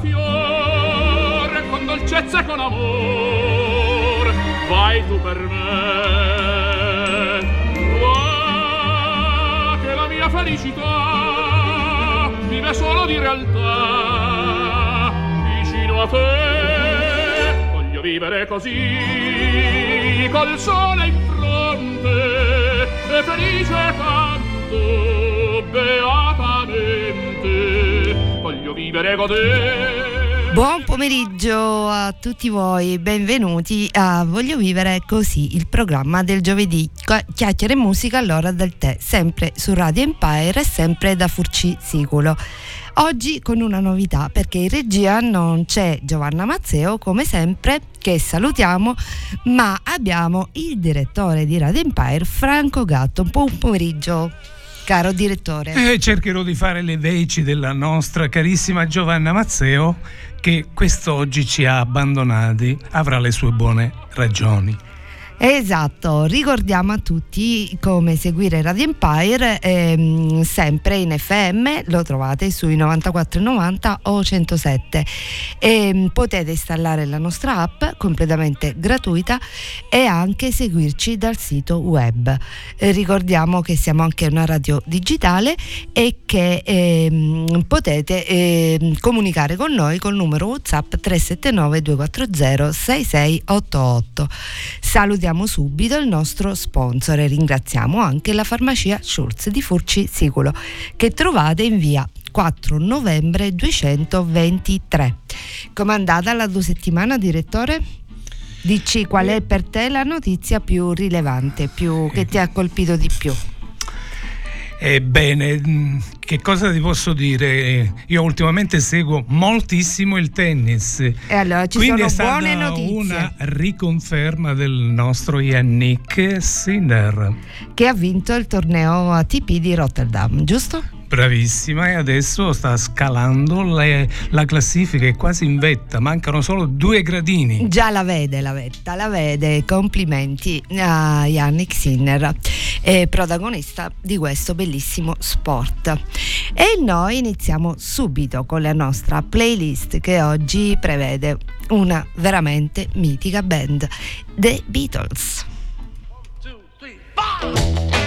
fiore con dolcezza e con amor. Vai tu per me. Va che la mia felicità vive solo di realtà. Vicino a te voglio vivere così col sole in fronte e felice canto beatamente voglio vivere con te Buon pomeriggio a tutti voi, benvenuti a Voglio vivere così, il programma del giovedì, chiacchiere e musica all'ora del tè, sempre su Radio Empire e sempre da Furci Siculo. Oggi con una novità perché in regia non c'è Giovanna Mazzeo come sempre che salutiamo ma abbiamo il direttore di Radio Empire Franco Gatto. Buon pomeriggio caro direttore. Eh, cercherò di fare le veci della nostra carissima Giovanna Mazzeo che quest'oggi ci ha abbandonati, avrà le sue buone ragioni. Esatto, ricordiamo a tutti come seguire Radio Empire ehm, sempre in FM, lo trovate sui 9490 o 107 e ehm, potete installare la nostra app completamente gratuita e anche seguirci dal sito web. Eh, ricordiamo che siamo anche una radio digitale e che ehm, potete ehm, comunicare con noi col numero WhatsApp 379 240 6688. Salutiamo ringraziamo subito il nostro sponsor e ringraziamo anche la farmacia Schulz di Furci Siculo che trovate in via 4 novembre 223. Com'è andata la due settimana, direttore? Dici qual è per te la notizia più rilevante, più, che ti ha colpito di più? Ebbene, mm, che cosa ti posso dire? Io ultimamente seguo moltissimo il tennis. E allora ci Quindi sono buone notizie. una riconferma del nostro Yannick Sinner. Che ha vinto il torneo ATP di Rotterdam, giusto? Bravissima e adesso sta scalando le, la classifica, è quasi in vetta, mancano solo due gradini. Già la vede la vetta, la vede, complimenti a Yannick Sinner, eh, protagonista di questo bellissimo sport. E noi iniziamo subito con la nostra playlist che oggi prevede una veramente mitica band, The Beatles. One, two, three,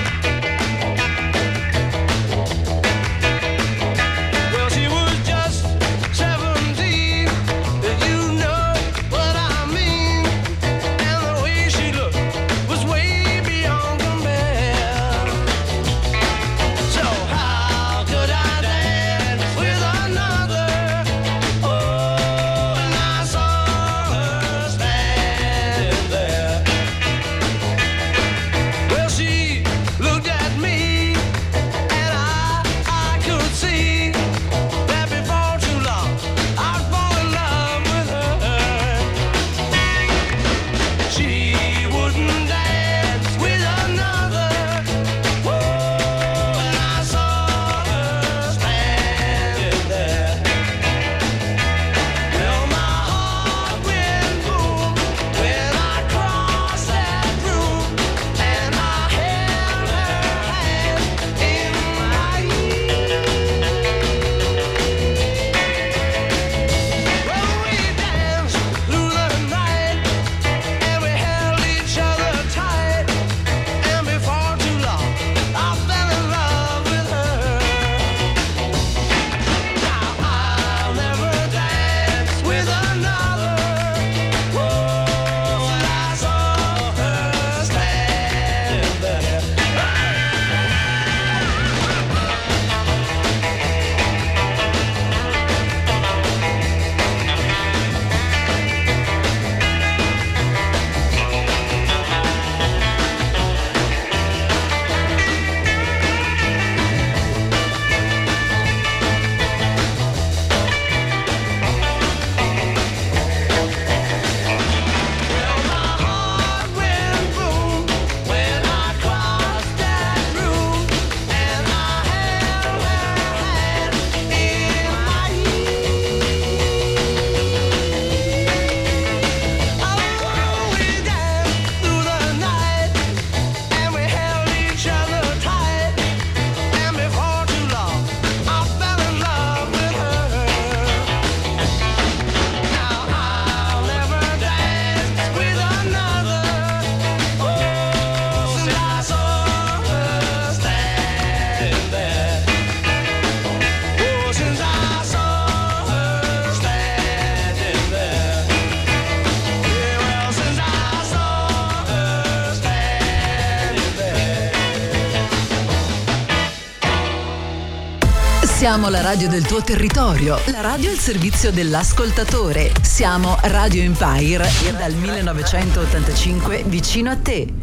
Siamo la radio del tuo territorio, la radio al servizio dell'ascoltatore. Siamo Radio Empire dal 1985 vicino a te.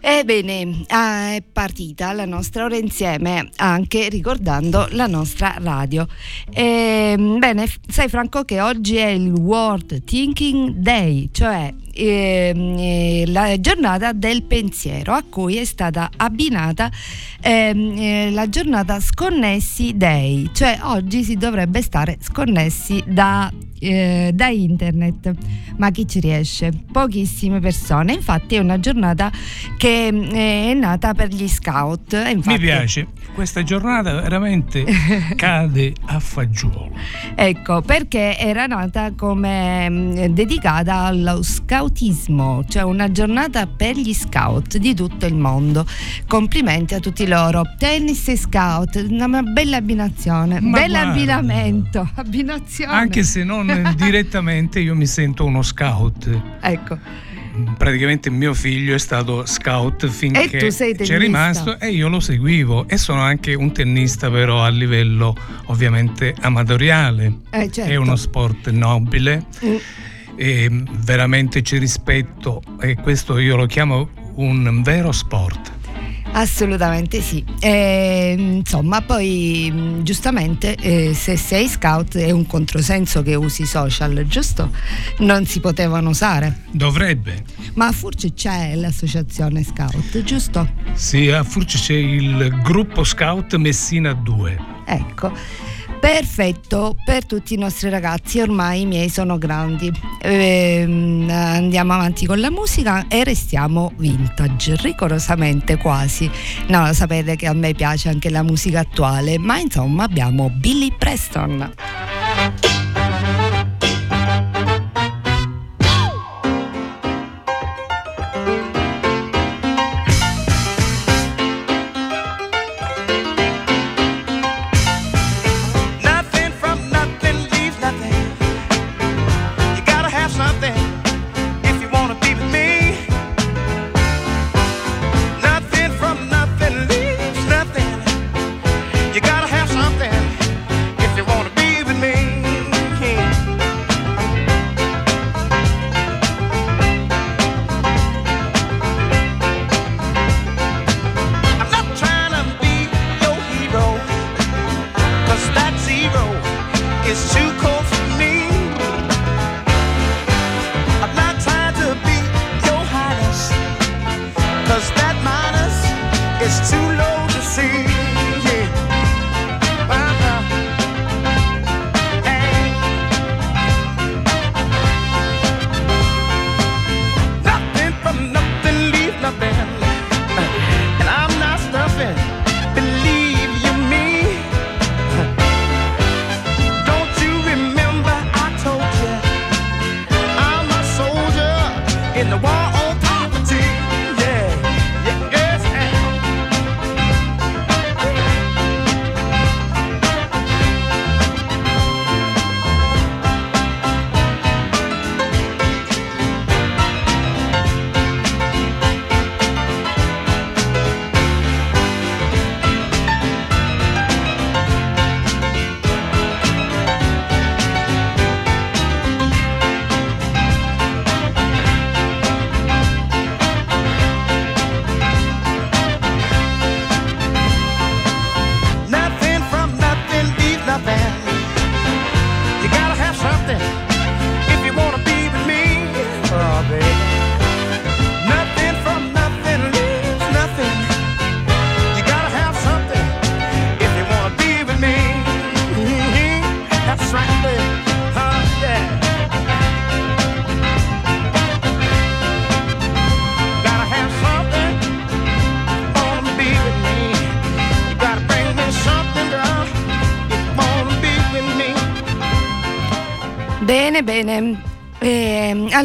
Ebbene, ah, è partita la nostra ora insieme anche ricordando la nostra radio. E, ehm, bene, sai Franco che oggi è il World Thinking Day, cioè eh, la giornata del pensiero a cui è stata abbinata ehm, eh, la giornata Sconnessi Day, cioè oggi si dovrebbe stare sconnessi da eh, da internet, ma chi ci riesce? Pochissime persone. Infatti è una giornata che eh, è nata per gli scout. Infatti... Mi piace, questa giornata veramente cade a fagiolo. Ecco, perché era nata come mm, dedicata allo scoutismo, cioè una giornata per gli scout di tutto il mondo. Complimenti a tutti loro. Tennis e scout, una bella abbinazione, un bel abbinamento, abbinazione. Anche se non direttamente io mi sento uno scout. Ecco. Praticamente mio figlio è stato scout finché c'è rimasto e io lo seguivo e sono anche un tennista però a livello ovviamente amatoriale. Eh, certo. È uno sport nobile. Mm. E veramente ci rispetto e questo io lo chiamo un vero sport. Assolutamente sì. E, insomma, poi mm, giustamente eh, se sei scout è un controsenso che usi social, giusto? Non si potevano usare. Dovrebbe. Ma a Furci c'è l'associazione scout, giusto? Sì, a Furci c'è il gruppo scout Messina 2. Ecco perfetto per tutti i nostri ragazzi, ormai i miei sono grandi. Ehm, andiamo avanti con la musica e restiamo vintage, rigorosamente quasi. No, sapete che a me piace anche la musica attuale, ma insomma abbiamo Billy Preston.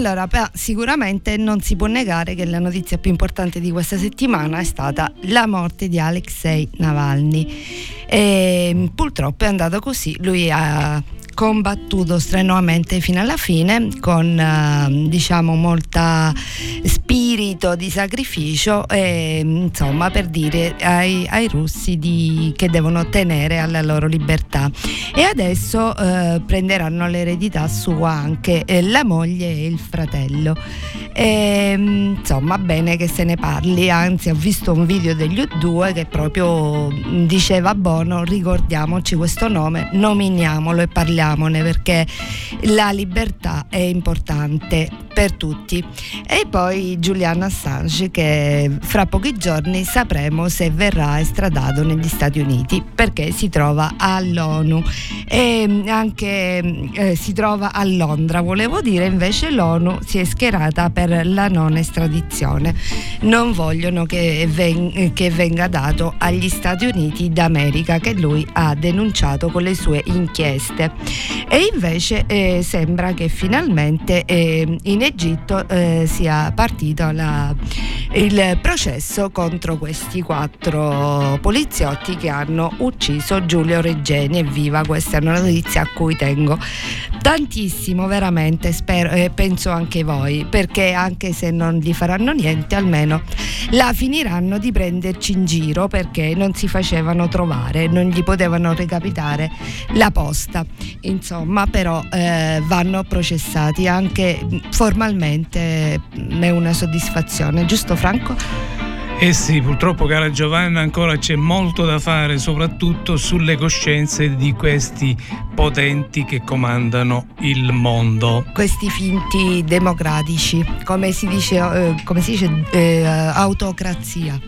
Allora, sicuramente non si può negare che la notizia più importante di questa settimana è stata la morte di Alexei Navalny. Eh, purtroppo è andato così, lui ha combattuto strenuamente fino alla fine con eh, diciamo molta spinta spirito di sacrificio eh, insomma per dire ai, ai russi di, che devono tenere alla loro libertà. E adesso eh, prenderanno l'eredità sua anche eh, la moglie e il fratello. E, ehm, insomma bene che se ne parli. Anzi ho visto un video degli U2 che proprio diceva Bono ricordiamoci questo nome nominiamolo e parliamone perché la libertà è importante per tutti. E poi Julian Assange che fra pochi giorni sapremo se verrà estradato negli Stati Uniti perché si trova all'ONU. E anche eh, si trova a Londra. Volevo dire invece l'ONU si è schierata per la non estradizione. Non vogliono che, ven- che venga dato agli Stati Uniti d'America che lui ha denunciato con le sue inchieste. E invece eh, sembra che finalmente eh, in Egitto eh, sia la, il processo contro questi quattro poliziotti che hanno ucciso Giulio Reggeni. Evviva, questa è una notizia a cui tengo tantissimo, veramente, spero e penso anche voi, perché anche se non gli faranno niente, almeno la finiranno di prenderci in giro perché non si facevano trovare, non gli potevano recapitare la posta. Insomma, però eh, vanno processati anche formalmente è una soddisfazione, giusto Franco? Eh sì, purtroppo cara Giovanna ancora c'è molto da fare, soprattutto sulle coscienze di questi potenti che comandano il mondo. Questi finti democratici, come si dice, eh, come si dice eh, autocrazia,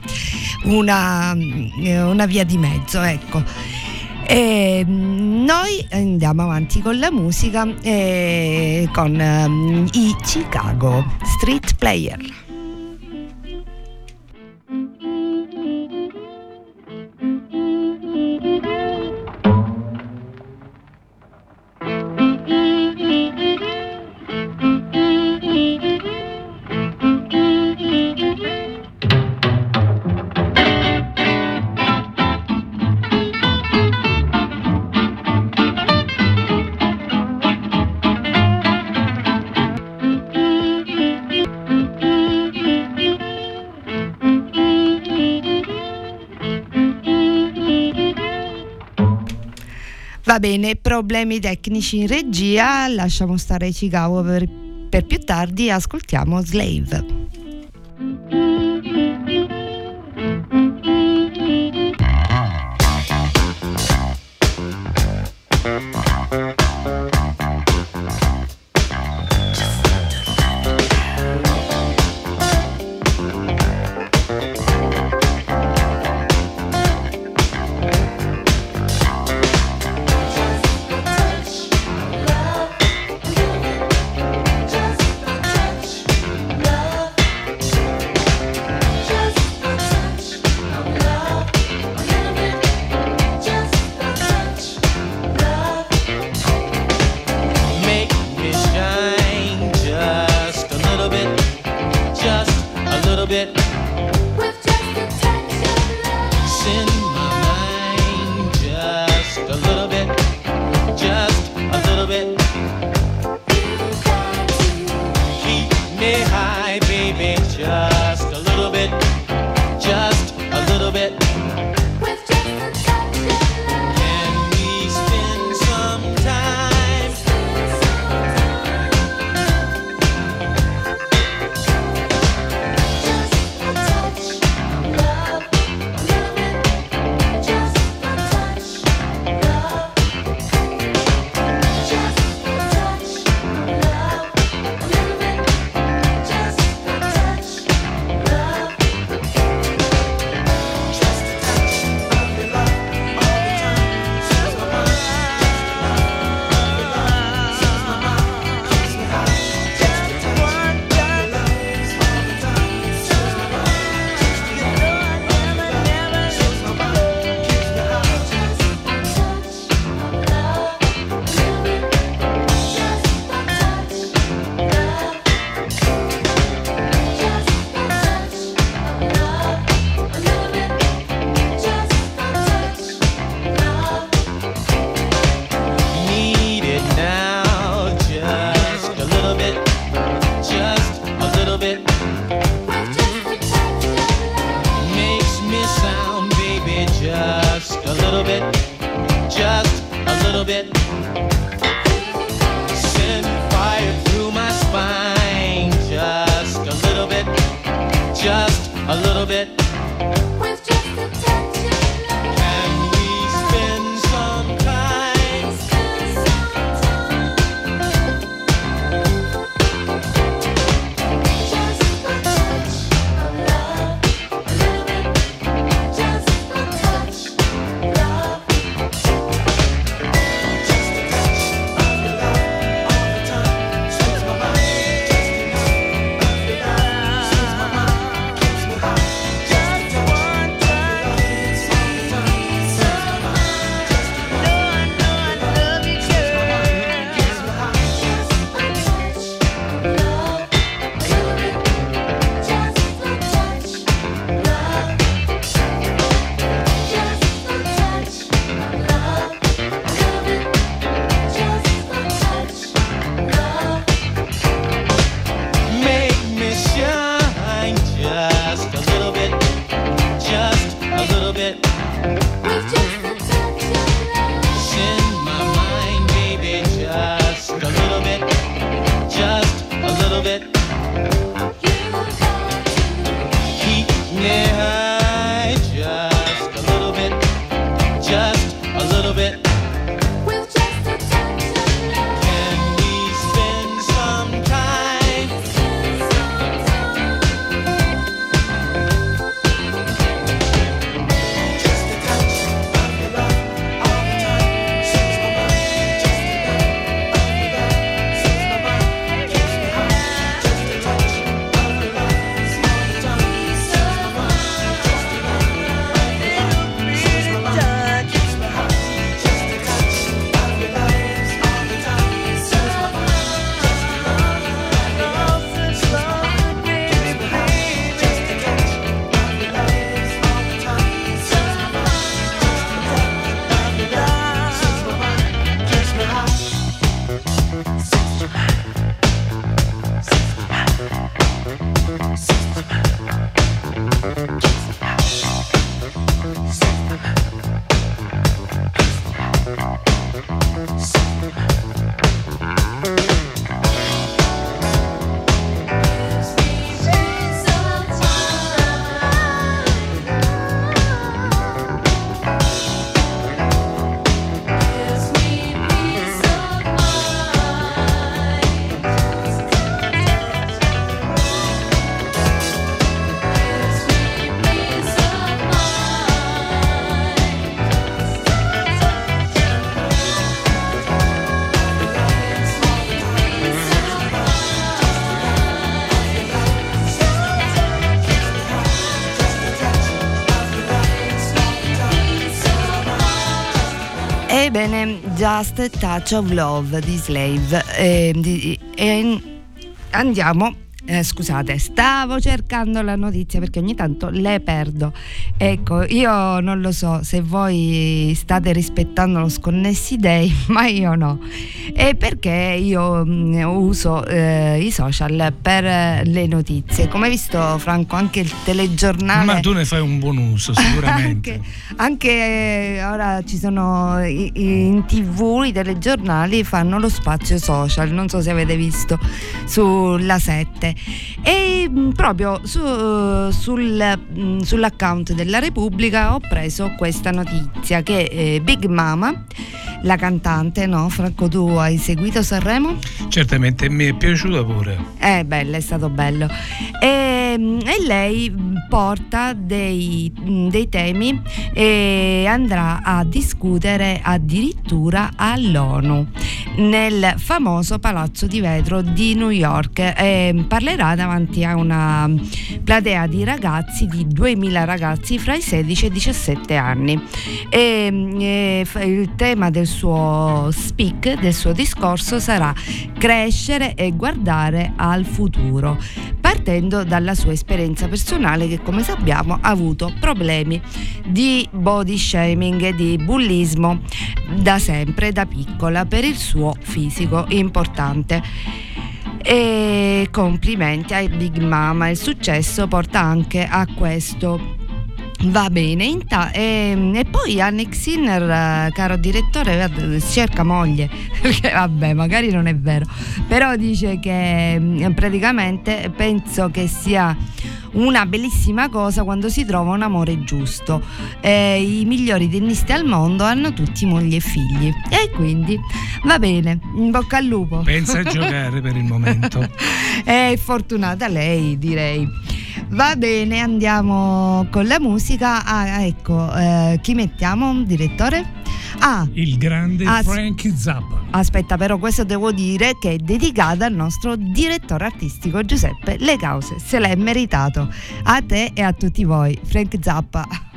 una, eh, una via di mezzo, ecco. E mm, noi andiamo avanti con la musica eh, con um, i Chicago Street Player. Bene, problemi tecnici in regia, lasciamo stare Chicago per, per più tardi, ascoltiamo Slave. it. Ebbene, Just a Touch of Love di Slave. Eh, di, eh, andiamo eh, scusate, stavo cercando la notizia perché ogni tanto le perdo. Ecco, io non lo so se voi state rispettando lo Sconnessi Day, ma io no. E perché io mh, mm, uso eh, i social per eh, le notizie. Come hai visto, Franco, anche il telegiornale. Ma tu ne fai un buon uso, sicuramente. anche, anche eh, ora ci sono i, i, in tv, i telegiornali fanno lo spazio social. Non so se avete visto sulla 7 e mm, proprio su, sul, mm, sull'account della Repubblica ho preso questa notizia che eh, Big Mama la cantante, no? Franco, tu hai seguito Sanremo? Certamente, mi è piaciuta pure. Eh, bello, è stato bello. E, mm, e lei porta dei, dei, temi e andrà a discutere addirittura all'ONU nel famoso Palazzo di Vetro di New York. E parlerà davanti a una platea di ragazzi, di 2000 ragazzi fra i 16 e i 17 anni. E, e il tema del suo speak, del suo discorso sarà crescere e guardare al futuro, partendo dalla sua esperienza personale che come sappiamo ha avuto problemi di body shaming e di bullismo da sempre, da piccola, per il suo fisico importante. E complimenti a Big Mama il successo porta anche a questo Va bene, Inta, e, ehm, e, poi Annick Sinner, caro direttore, cerca moglie, perché vabbè, magari non è vero, però dice che mm, praticamente penso che sia una bellissima cosa quando si trova un amore giusto. Eh, I migliori tennisti al mondo hanno tutti mogli e figli. E quindi va bene, in bocca al lupo. Pensa a giocare per il momento. È fortunata lei, direi. Va bene, andiamo con la musica. Ah, ecco, eh, chi mettiamo, direttore? Ah, il grande as- Frank Zappa. Aspetta, però questo devo dire che è dedicata al nostro direttore artistico Giuseppe Le Cause. Se l'è meritato. A te e a tutti voi. Frank Zappa.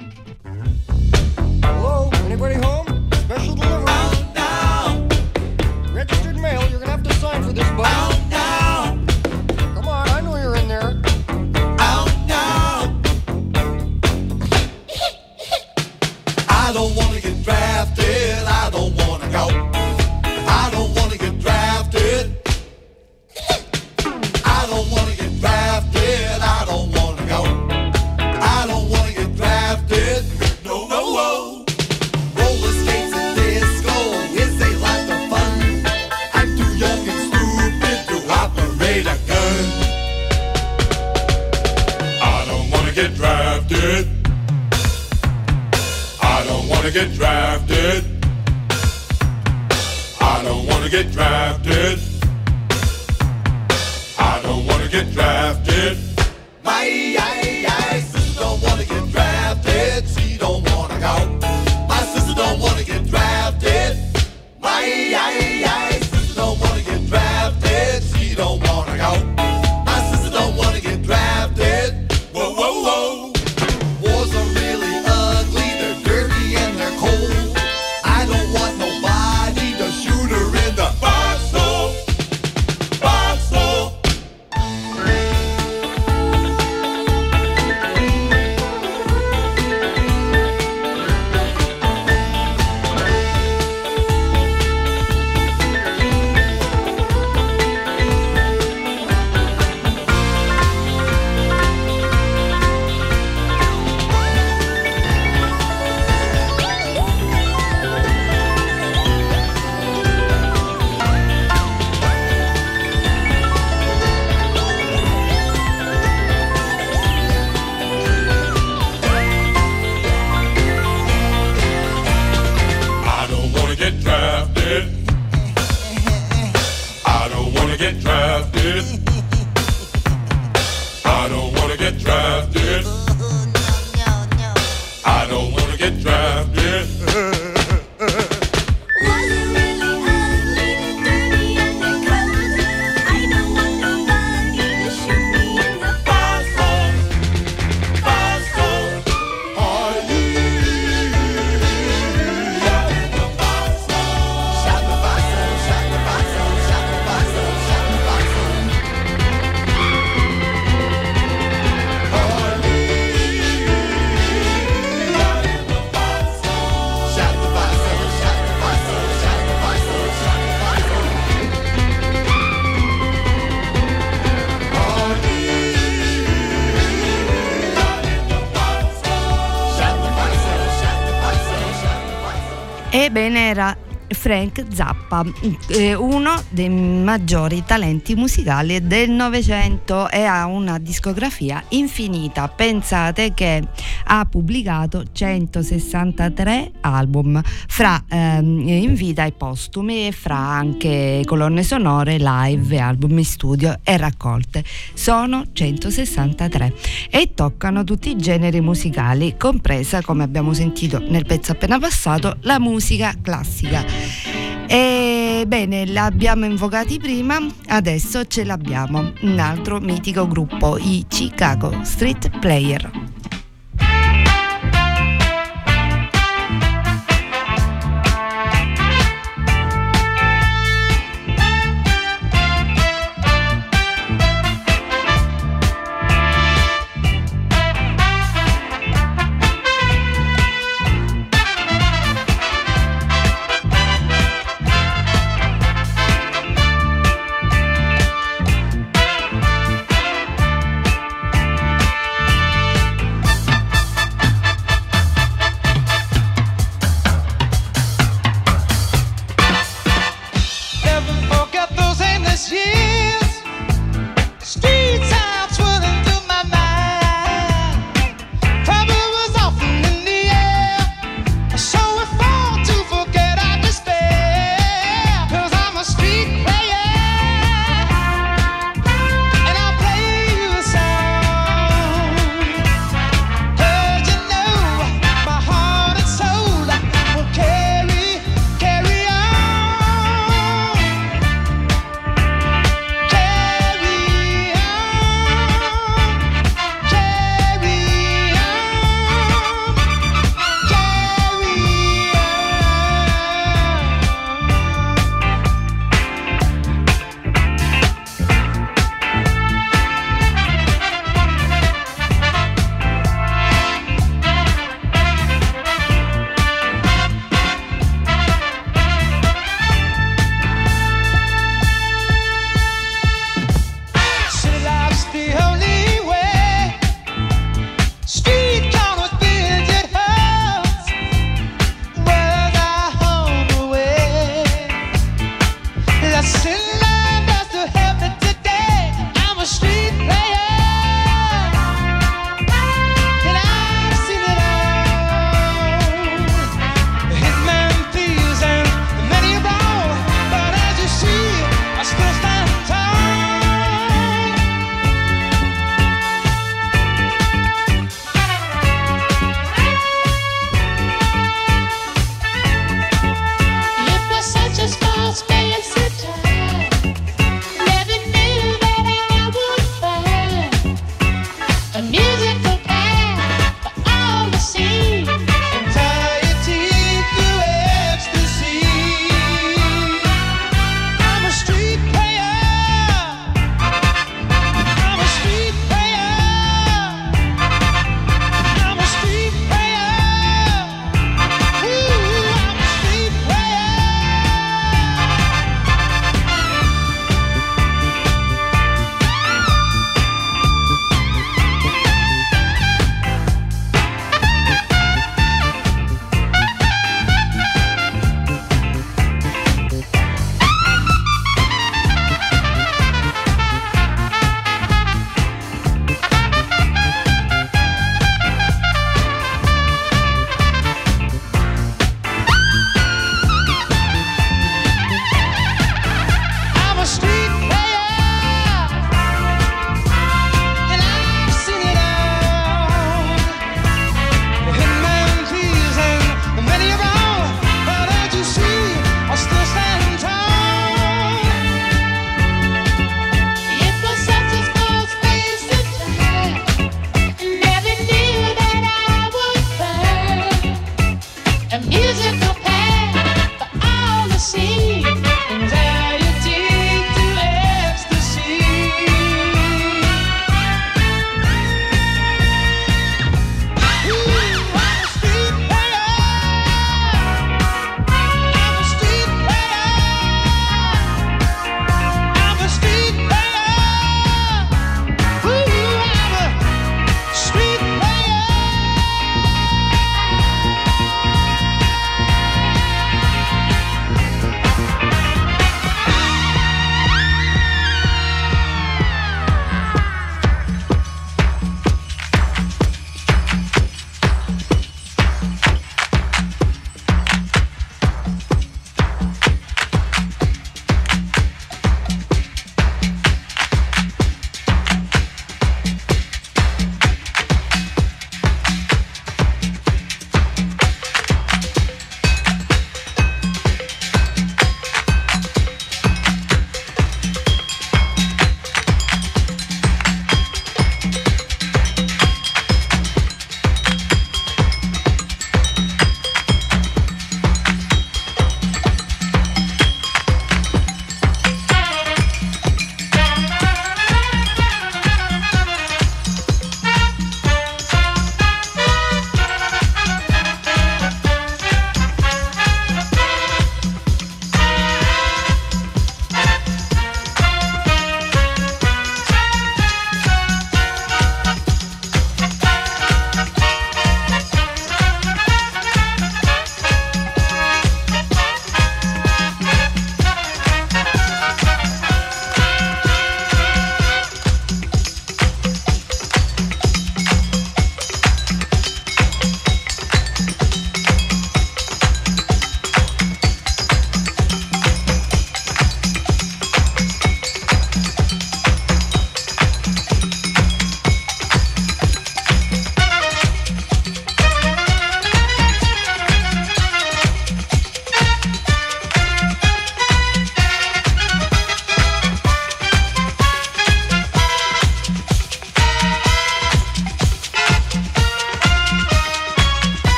Ebbene era Frank Zappa, eh, uno dei maggiori talenti musicali del Novecento e ha una discografia infinita. Pensate che ha pubblicato 163 album fra ehm, in vita e postumi e fra anche colonne sonore, live, album in studio e raccolte. Sono 163 e toccano tutti i generi musicali, compresa, come abbiamo sentito nel pezzo appena passato, la musica classica. Ebbene, l'abbiamo invocati prima, adesso ce l'abbiamo. Un altro mitico gruppo, i Chicago Street Player.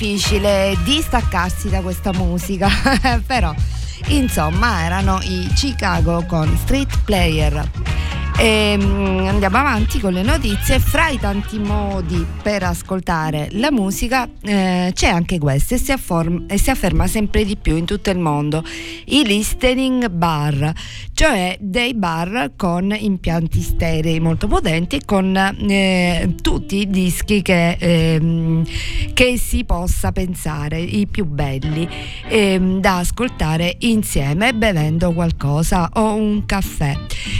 Difficile distaccarsi da questa musica, però insomma erano i Chicago con Street Player. E ehm, andiamo avanti con le notizie. Fra i tanti modi per ascoltare la musica eh, c'è anche questo e si, afform- e si, afferma sempre di più in tutto il mondo, i listening bar, cioè dei bar con impianti sterei molto potenti e con eh, tutti i dischi che, eh, che, si possa pensare, i più belli, ehm, da ascoltare insieme bevendo qualcosa o un caffè.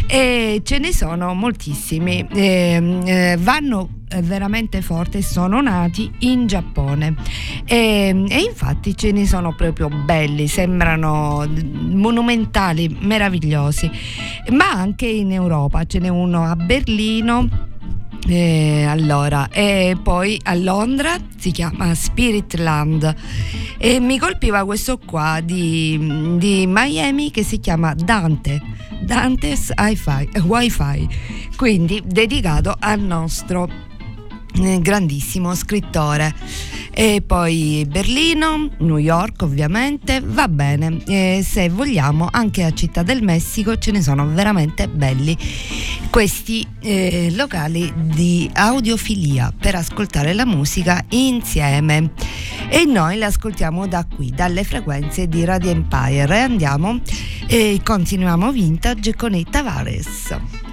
E ce ne sono moltissimi, eh, eh, vanno veramente forte sono nati in Giappone. E, e, infatti ce ne sono proprio belli sembrano monumentali meravigliosi. Ma anche in Europa ce n'è uno a Berlino eh, allora, e poi a Londra si chiama Spiritland. E mi colpiva questo qua di, di Miami che si chiama Dante, Dante's Wi-Fi, quindi dedicato al nostro grandissimo scrittore. E poi Berlino, New York ovviamente, va bene, e se vogliamo anche a Città del Messico ce ne sono veramente belli questi eh, locali di audiofilia per ascoltare la musica insieme e noi le ascoltiamo da qui, dalle frequenze di Radio Empire e andiamo e continuiamo vintage con i Tavares.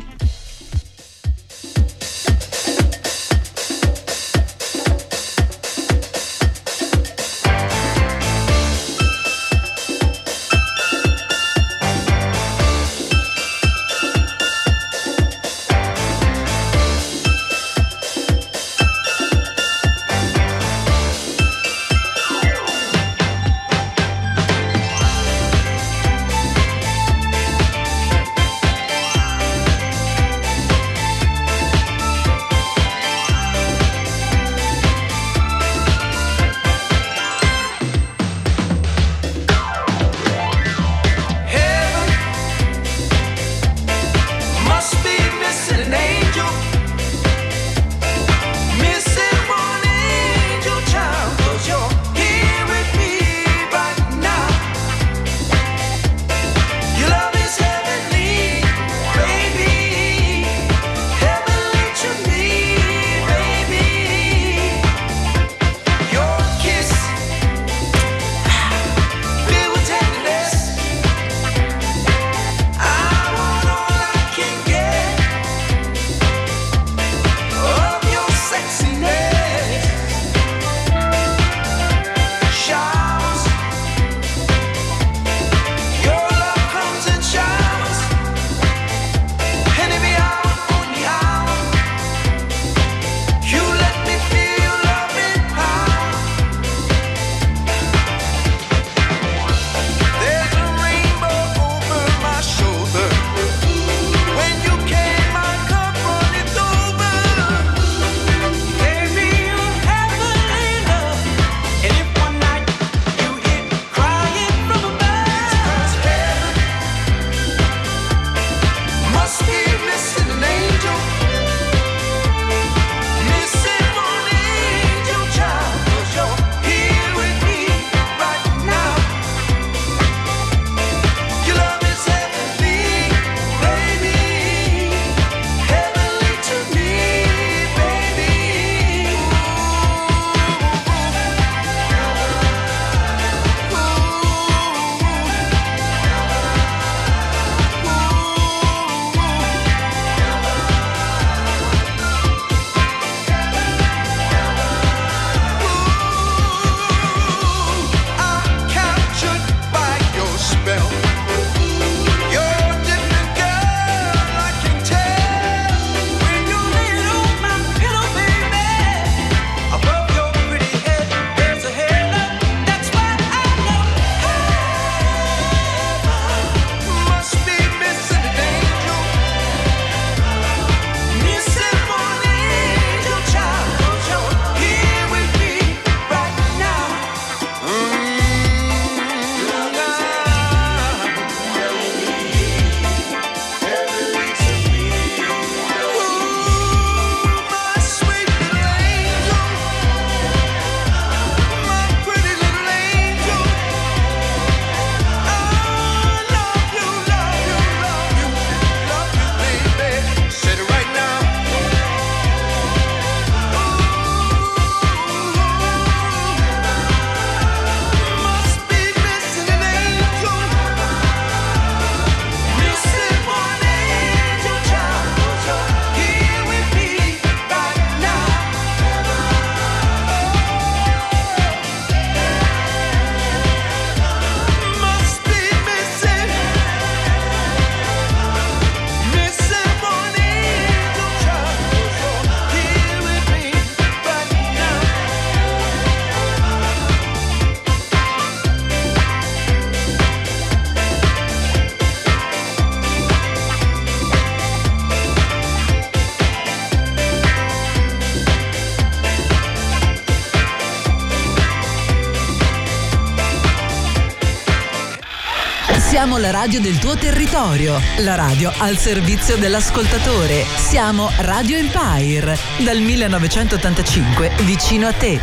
La radio del tuo territorio, la radio al servizio dell'ascoltatore. Siamo Radio Empire, dal 1985 vicino a te.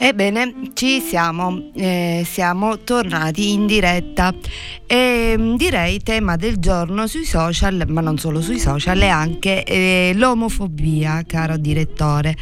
Ebbene, ci siamo, eh, siamo tornati in diretta e mm, direi tema del giorno sui social, ma non solo sui social, è anche eh, l'omofobia, caro direttore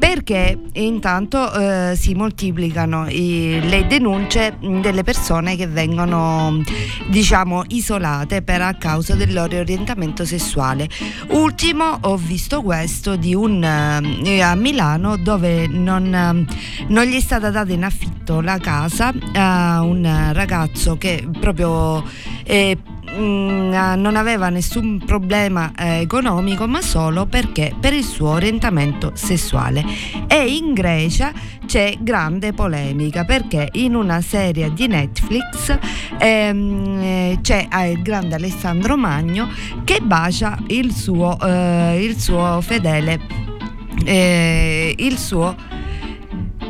perché intanto eh, si moltiplicano i, le denunce delle persone che vengono diciamo isolate per a causa del loro orientamento sessuale. Ultimo ho visto questo di un eh, a Milano dove non, non, gli è stata data in affitto la casa a un ragazzo che proprio eh, Mm, non aveva nessun problema eh, economico ma solo perché per il suo orientamento sessuale. E in Grecia c'è grande polemica perché in una serie di Netflix ehm, eh, c'è eh, il grande Alessandro Magno che bacia il suo, eh, il suo fedele eh, il suo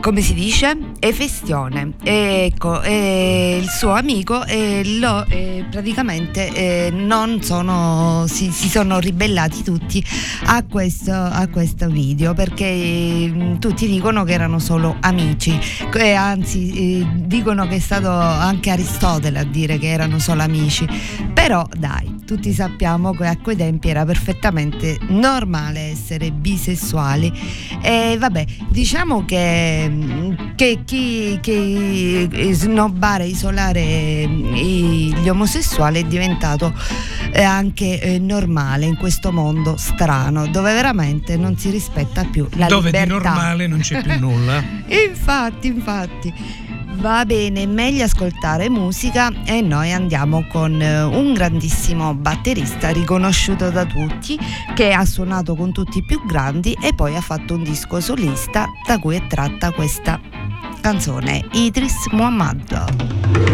come si dice? Efestione. ecco, e il suo amico e lo, e praticamente non sono, si, si, sono ribellati tutti a questo, a questo video perché eh, tutti dicono che erano solo amici, e anzi eh, dicono che è stato anche Aristotele a dire che erano solo amici. Però dai, tutti sappiamo che a quei tempi era perfettamente normale essere bisessuali. E vabbè, diciamo che che chi che snobbare, isolare gli omosessuali è diventato eh, anche eh, normale in questo mondo strano dove veramente non si rispetta più la dove libertà. Dove di normale non c'è più nulla. infatti, infatti. Va bene, meglio ascoltare musica e noi andiamo con eh, un grandissimo batterista riconosciuto da tutti che ha suonato con tutti i più grandi e poi ha fatto un disco solista da cui è tratta questa canzone, Idris Muhammad.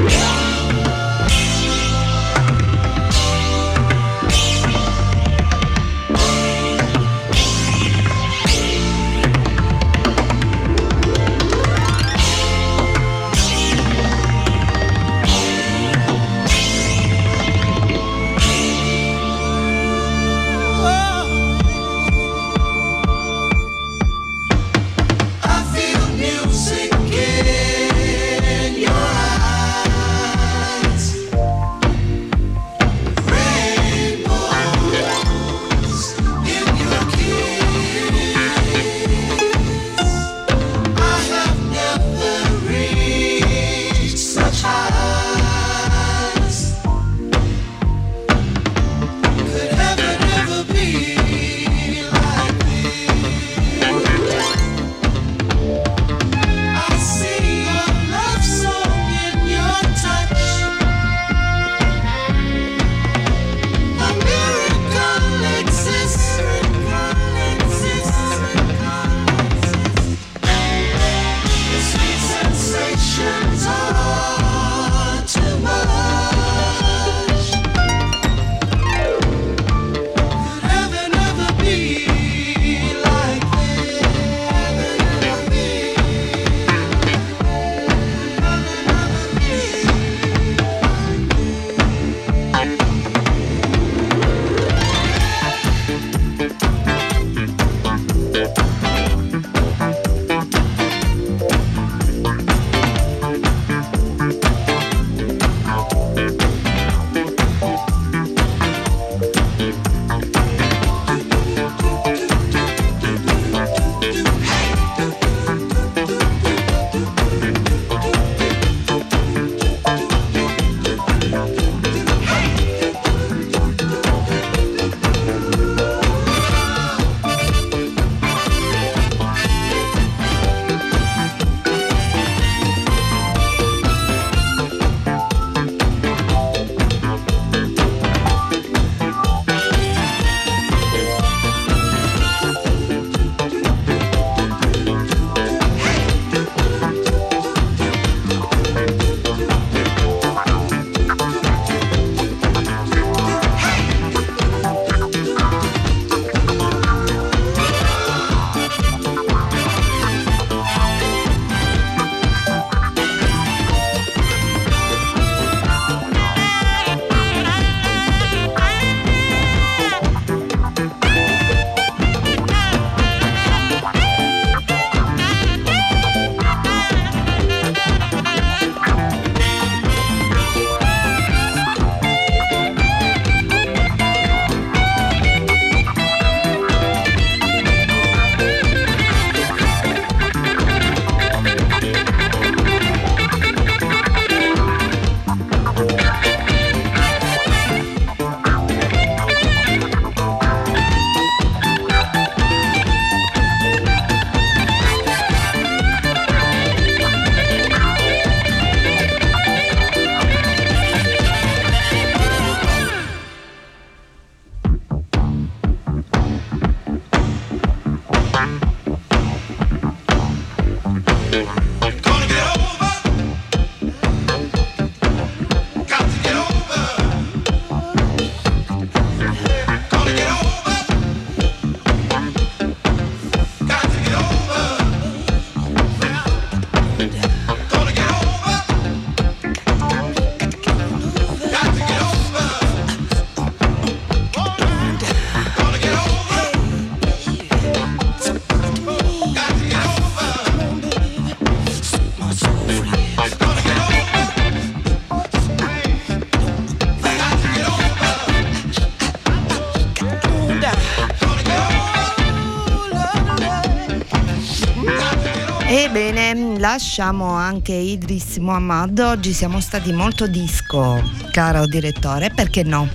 Lasciamo anche Idris Muhammad. Oggi siamo stati molto disco, caro direttore, perché no?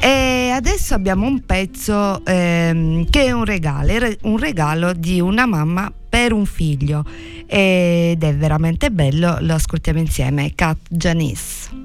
E adesso abbiamo un pezzo ehm, che è un regalo, un regalo di una mamma per un figlio ed è veramente bello, lo ascoltiamo insieme, Cat Janice.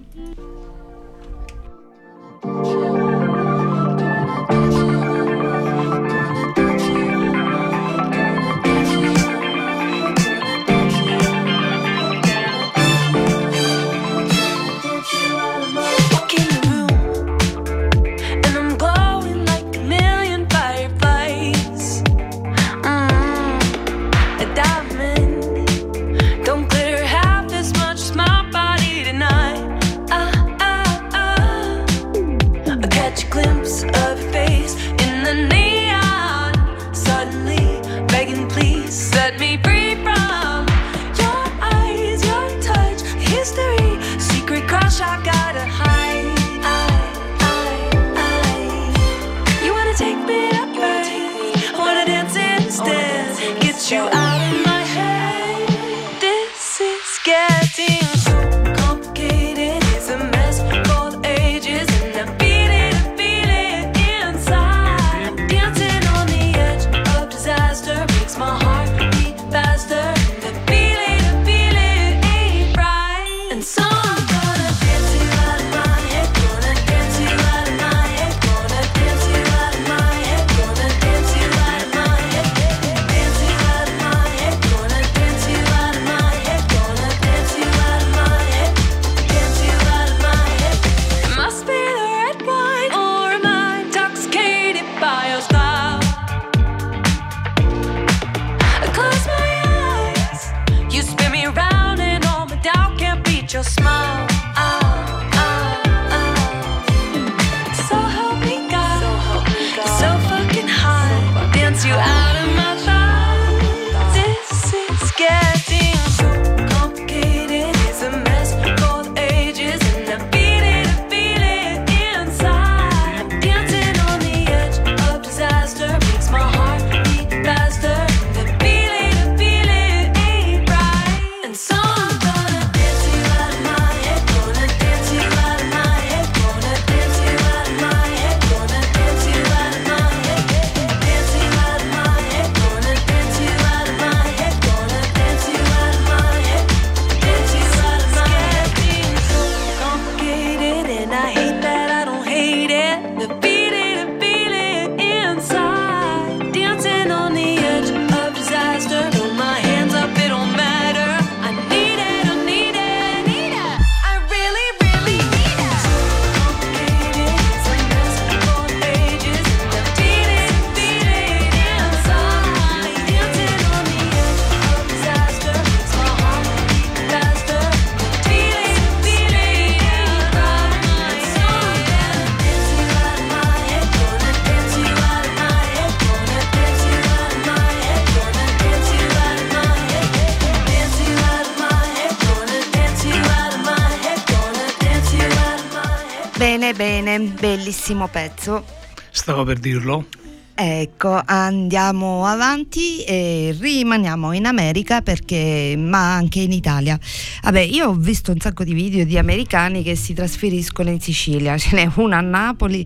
Bellissimo pezzo. Stavo per dirlo. Ecco, andiamo avanti e rimaniamo in America perché, ma anche in Italia. Vabbè, io ho visto un sacco di video di americani che si trasferiscono in Sicilia, ce n'è una a Napoli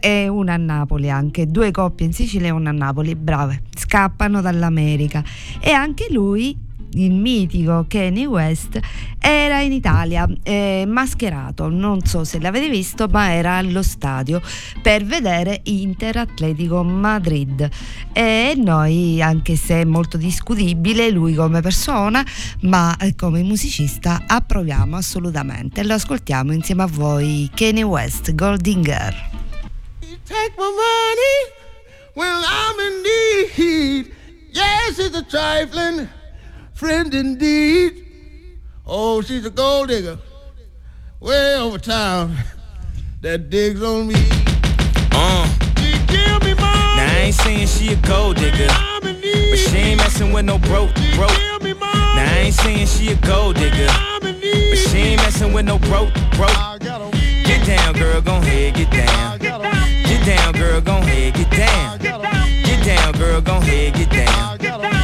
e una a Napoli anche, due coppie in Sicilia e una a Napoli, brave, scappano dall'America e anche lui il mitico Kanye West, era in Italia eh, mascherato, non so se l'avete visto, ma era allo stadio per vedere Inter Atletico Madrid. E noi, anche se è molto discutibile, lui come persona, ma come musicista, approviamo assolutamente. Lo ascoltiamo insieme a voi, Kanye West, Goldinger. Take my money when I'm in need. Yes, it's a trifling. Friend indeed. Oh, she's a gold digger way over town that digs on me. Uh. She give me money. Now I ain't saying she a gold digger, but she ain't messing with no broke, broke. Now I ain't saying she a gold digger, but she ain't messing with no broke, broke. Get down, girl, gon' head, get down. Get down, girl, gon' head, get down. Get down, girl, gon' head, get down.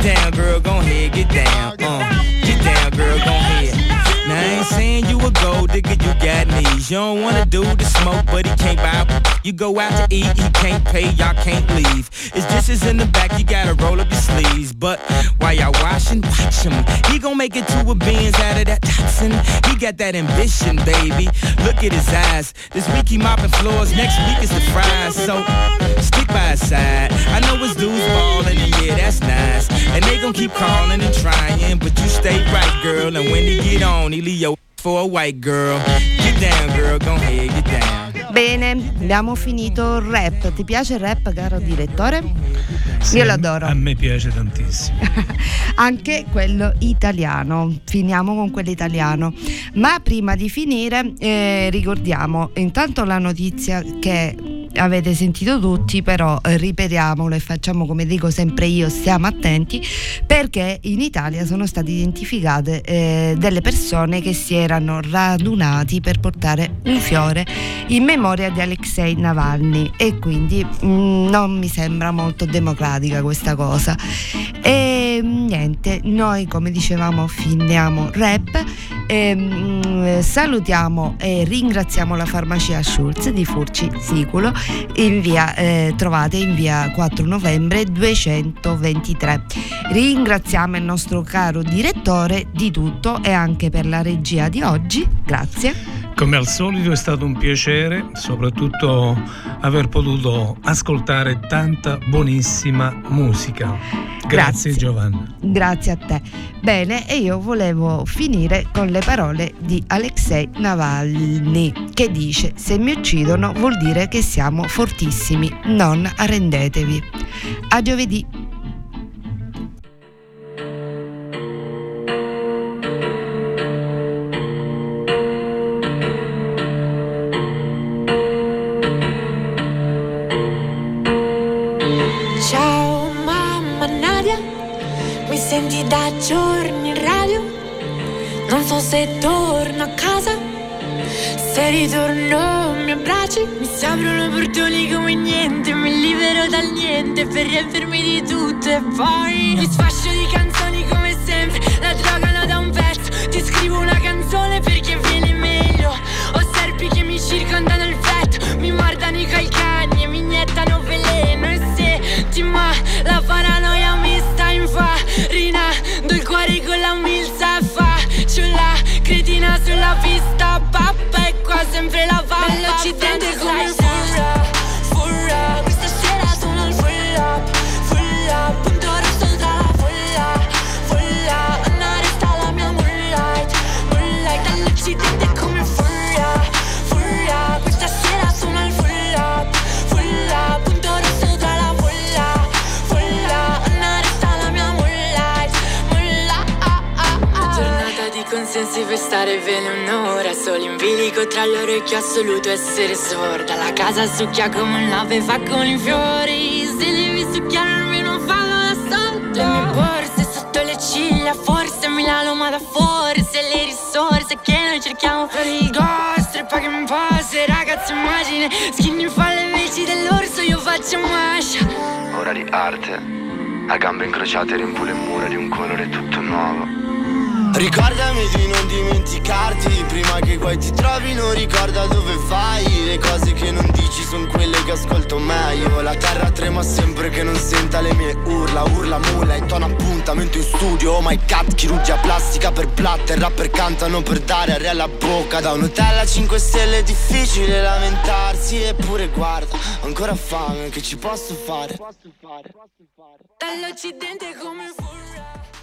Get down, girl, gon' head, get down, uh. Get down, girl, gon' head. Now I ain't saying you a gold digger, you got knees. You don't wanna do the smoke, but he can't buy. You go out to eat, he can't pay, y'all can't leave. It's dishes in the back, you gotta roll up your sleeves. But while y'all washing, watch him. He gon' make it to a beans out of that toxin. He got that ambition, baby. Look at his eyes. This week he mopping floors, next week is the fries. So stick by his side. I know his dudes ballin', and yeah, that's nice. And they gon' keep calling and trying, but you stay right, girl. And when he get on, he leave your for a white girl. Bene, abbiamo finito il rap. Ti piace il rap, caro direttore? Sì, Io lo adoro. A me piace tantissimo. Anche quello italiano. Finiamo con quello italiano. Ma prima di finire eh, ricordiamo intanto la notizia che avete sentito tutti, però eh, ripetiamolo e facciamo come dico sempre io, stiamo attenti perché in Italia sono state identificate eh, delle persone che si erano radunati per portare un fiore in memoria di Alexei Navalny. E quindi mh, mm, non mi sembra molto democratica questa cosa. E niente, noi come dicevamo finiamo rap, e, mh, mm, salutiamo e ringraziamo la farmacia Schulz di Furci Siculo in via, eh, trovate in via 4 novembre 223. Ringraziamo il nostro caro direttore di tutto e anche per la regia di oggi. Grazie. Come al solito è stato un piacere, soprattutto aver potuto ascoltare tanta buonissima musica. Grazie, Grazie Giovanna. Grazie a te. Bene, e io volevo finire con le parole di Alexei Navalny che dice se mi uccidono vuol dire che siamo fortissimi, non arrendetevi. A giovedì. Da giorni in radio, non so se torno a casa. Se ritorno mi abbracci, mi si aprono portoni come niente, mi libero dal niente per riempirmi di tutto e poi mi sfascio di canzoni come sempre, la live Eleonora Solo in bilico tra l'orecchio assoluto essere sorda. La casa succhia come un'ave fa con i fiori. Se devi succhiare almeno fallo da sotto. Le mie borse sotto le ciglia Forse Milano ma da forse Le risorse che noi cerchiamo fuori i ghost E paghi un po' se ragazzi immagine. Skinny fa le veci dell'orso io faccio mascia. Ora di arte a gambe incrociate riempo le mura di un colore tutto nuovo Ricordami di non dimenticarti Prima che guai ti trovino Ricorda dove vai. Le cose che non dici sono quelle che ascolto meglio. La terra trema sempre che non senta le mie urla. Urla mula e tono appuntamento in studio. Oh my god, chirurgia plastica per platter Rapper cantano per dare aria alla bocca. Da un hotel a 5 stelle è difficile lamentarsi. Eppure guarda, ancora fame, che ci posso fare? Dall'occidente come full